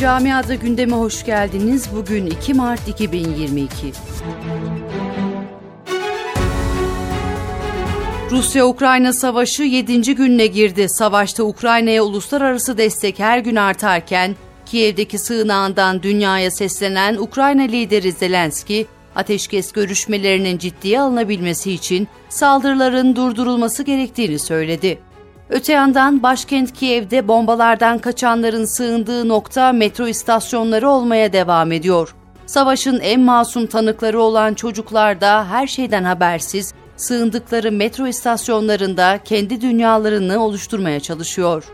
Camiada gündeme hoş geldiniz. Bugün 2 Mart 2022. Rusya-Ukrayna savaşı 7. gününe girdi. Savaşta Ukrayna'ya uluslararası destek her gün artarken Kiev'deki sığınağından dünyaya seslenen Ukrayna lideri Zelenski, ateşkes görüşmelerinin ciddiye alınabilmesi için saldırıların durdurulması gerektiğini söyledi. Öte yandan başkent Kiev'de bombalardan kaçanların sığındığı nokta metro istasyonları olmaya devam ediyor. Savaşın en masum tanıkları olan çocuklar da her şeyden habersiz sığındıkları metro istasyonlarında kendi dünyalarını oluşturmaya çalışıyor.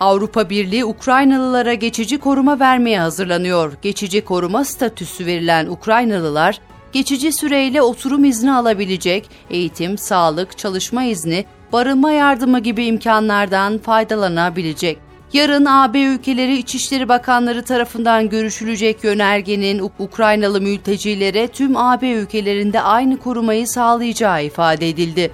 Avrupa Birliği Ukraynalılara geçici koruma vermeye hazırlanıyor. Geçici koruma statüsü verilen Ukraynalılar geçici süreyle oturum izni alabilecek, eğitim, sağlık, çalışma izni, barınma yardımı gibi imkanlardan faydalanabilecek. Yarın AB ülkeleri İçişleri Bakanları tarafından görüşülecek yönergenin Ukraynalı mültecilere tüm AB ülkelerinde aynı korumayı sağlayacağı ifade edildi.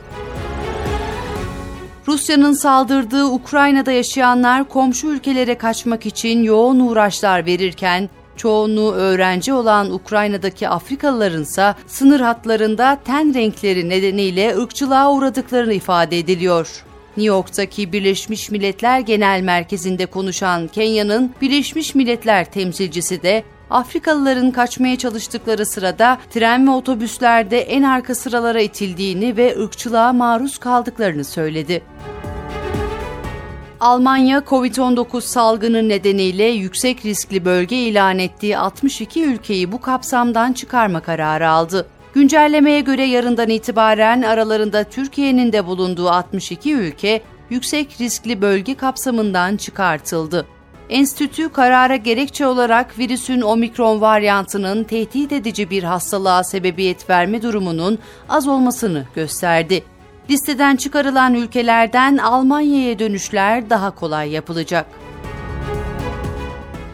Rusya'nın saldırdığı Ukrayna'da yaşayanlar komşu ülkelere kaçmak için yoğun uğraşlar verirken çoğunluğu öğrenci olan Ukrayna'daki Afrikalıların ise sınır hatlarında ten renkleri nedeniyle ırkçılığa uğradıklarını ifade ediliyor. New York'taki Birleşmiş Milletler Genel Merkezi'nde konuşan Kenya'nın Birleşmiş Milletler temsilcisi de Afrikalıların kaçmaya çalıştıkları sırada tren ve otobüslerde en arka sıralara itildiğini ve ırkçılığa maruz kaldıklarını söyledi. Almanya COVID-19 salgını nedeniyle yüksek riskli bölge ilan ettiği 62 ülkeyi bu kapsamdan çıkarma kararı aldı. Güncellemeye göre yarından itibaren aralarında Türkiye'nin de bulunduğu 62 ülke yüksek riskli bölge kapsamından çıkartıldı. Enstitü karara gerekçe olarak virüsün omikron varyantının tehdit edici bir hastalığa sebebiyet verme durumunun az olmasını gösterdi. Listeden çıkarılan ülkelerden Almanya'ya dönüşler daha kolay yapılacak.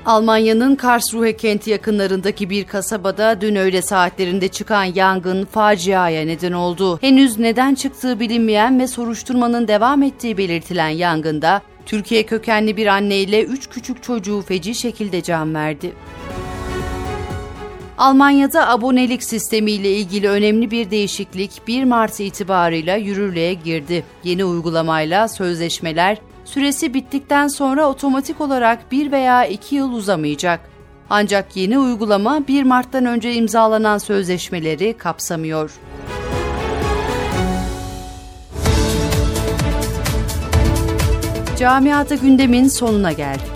Almanya'nın Karlsruhe kenti yakınlarındaki bir kasabada dün öğle saatlerinde çıkan yangın faciaya neden oldu. Henüz neden çıktığı bilinmeyen ve soruşturmanın devam ettiği belirtilen yangında Türkiye kökenli bir anne ile üç küçük çocuğu feci şekilde can verdi. Almanya'da abonelik sistemi ile ilgili önemli bir değişiklik 1 Mart itibarıyla yürürlüğe girdi. Yeni uygulamayla sözleşmeler süresi bittikten sonra otomatik olarak 1 veya 2 yıl uzamayacak. Ancak yeni uygulama 1 Mart'tan önce imzalanan sözleşmeleri kapsamıyor. Camiata gündemin sonuna geldik.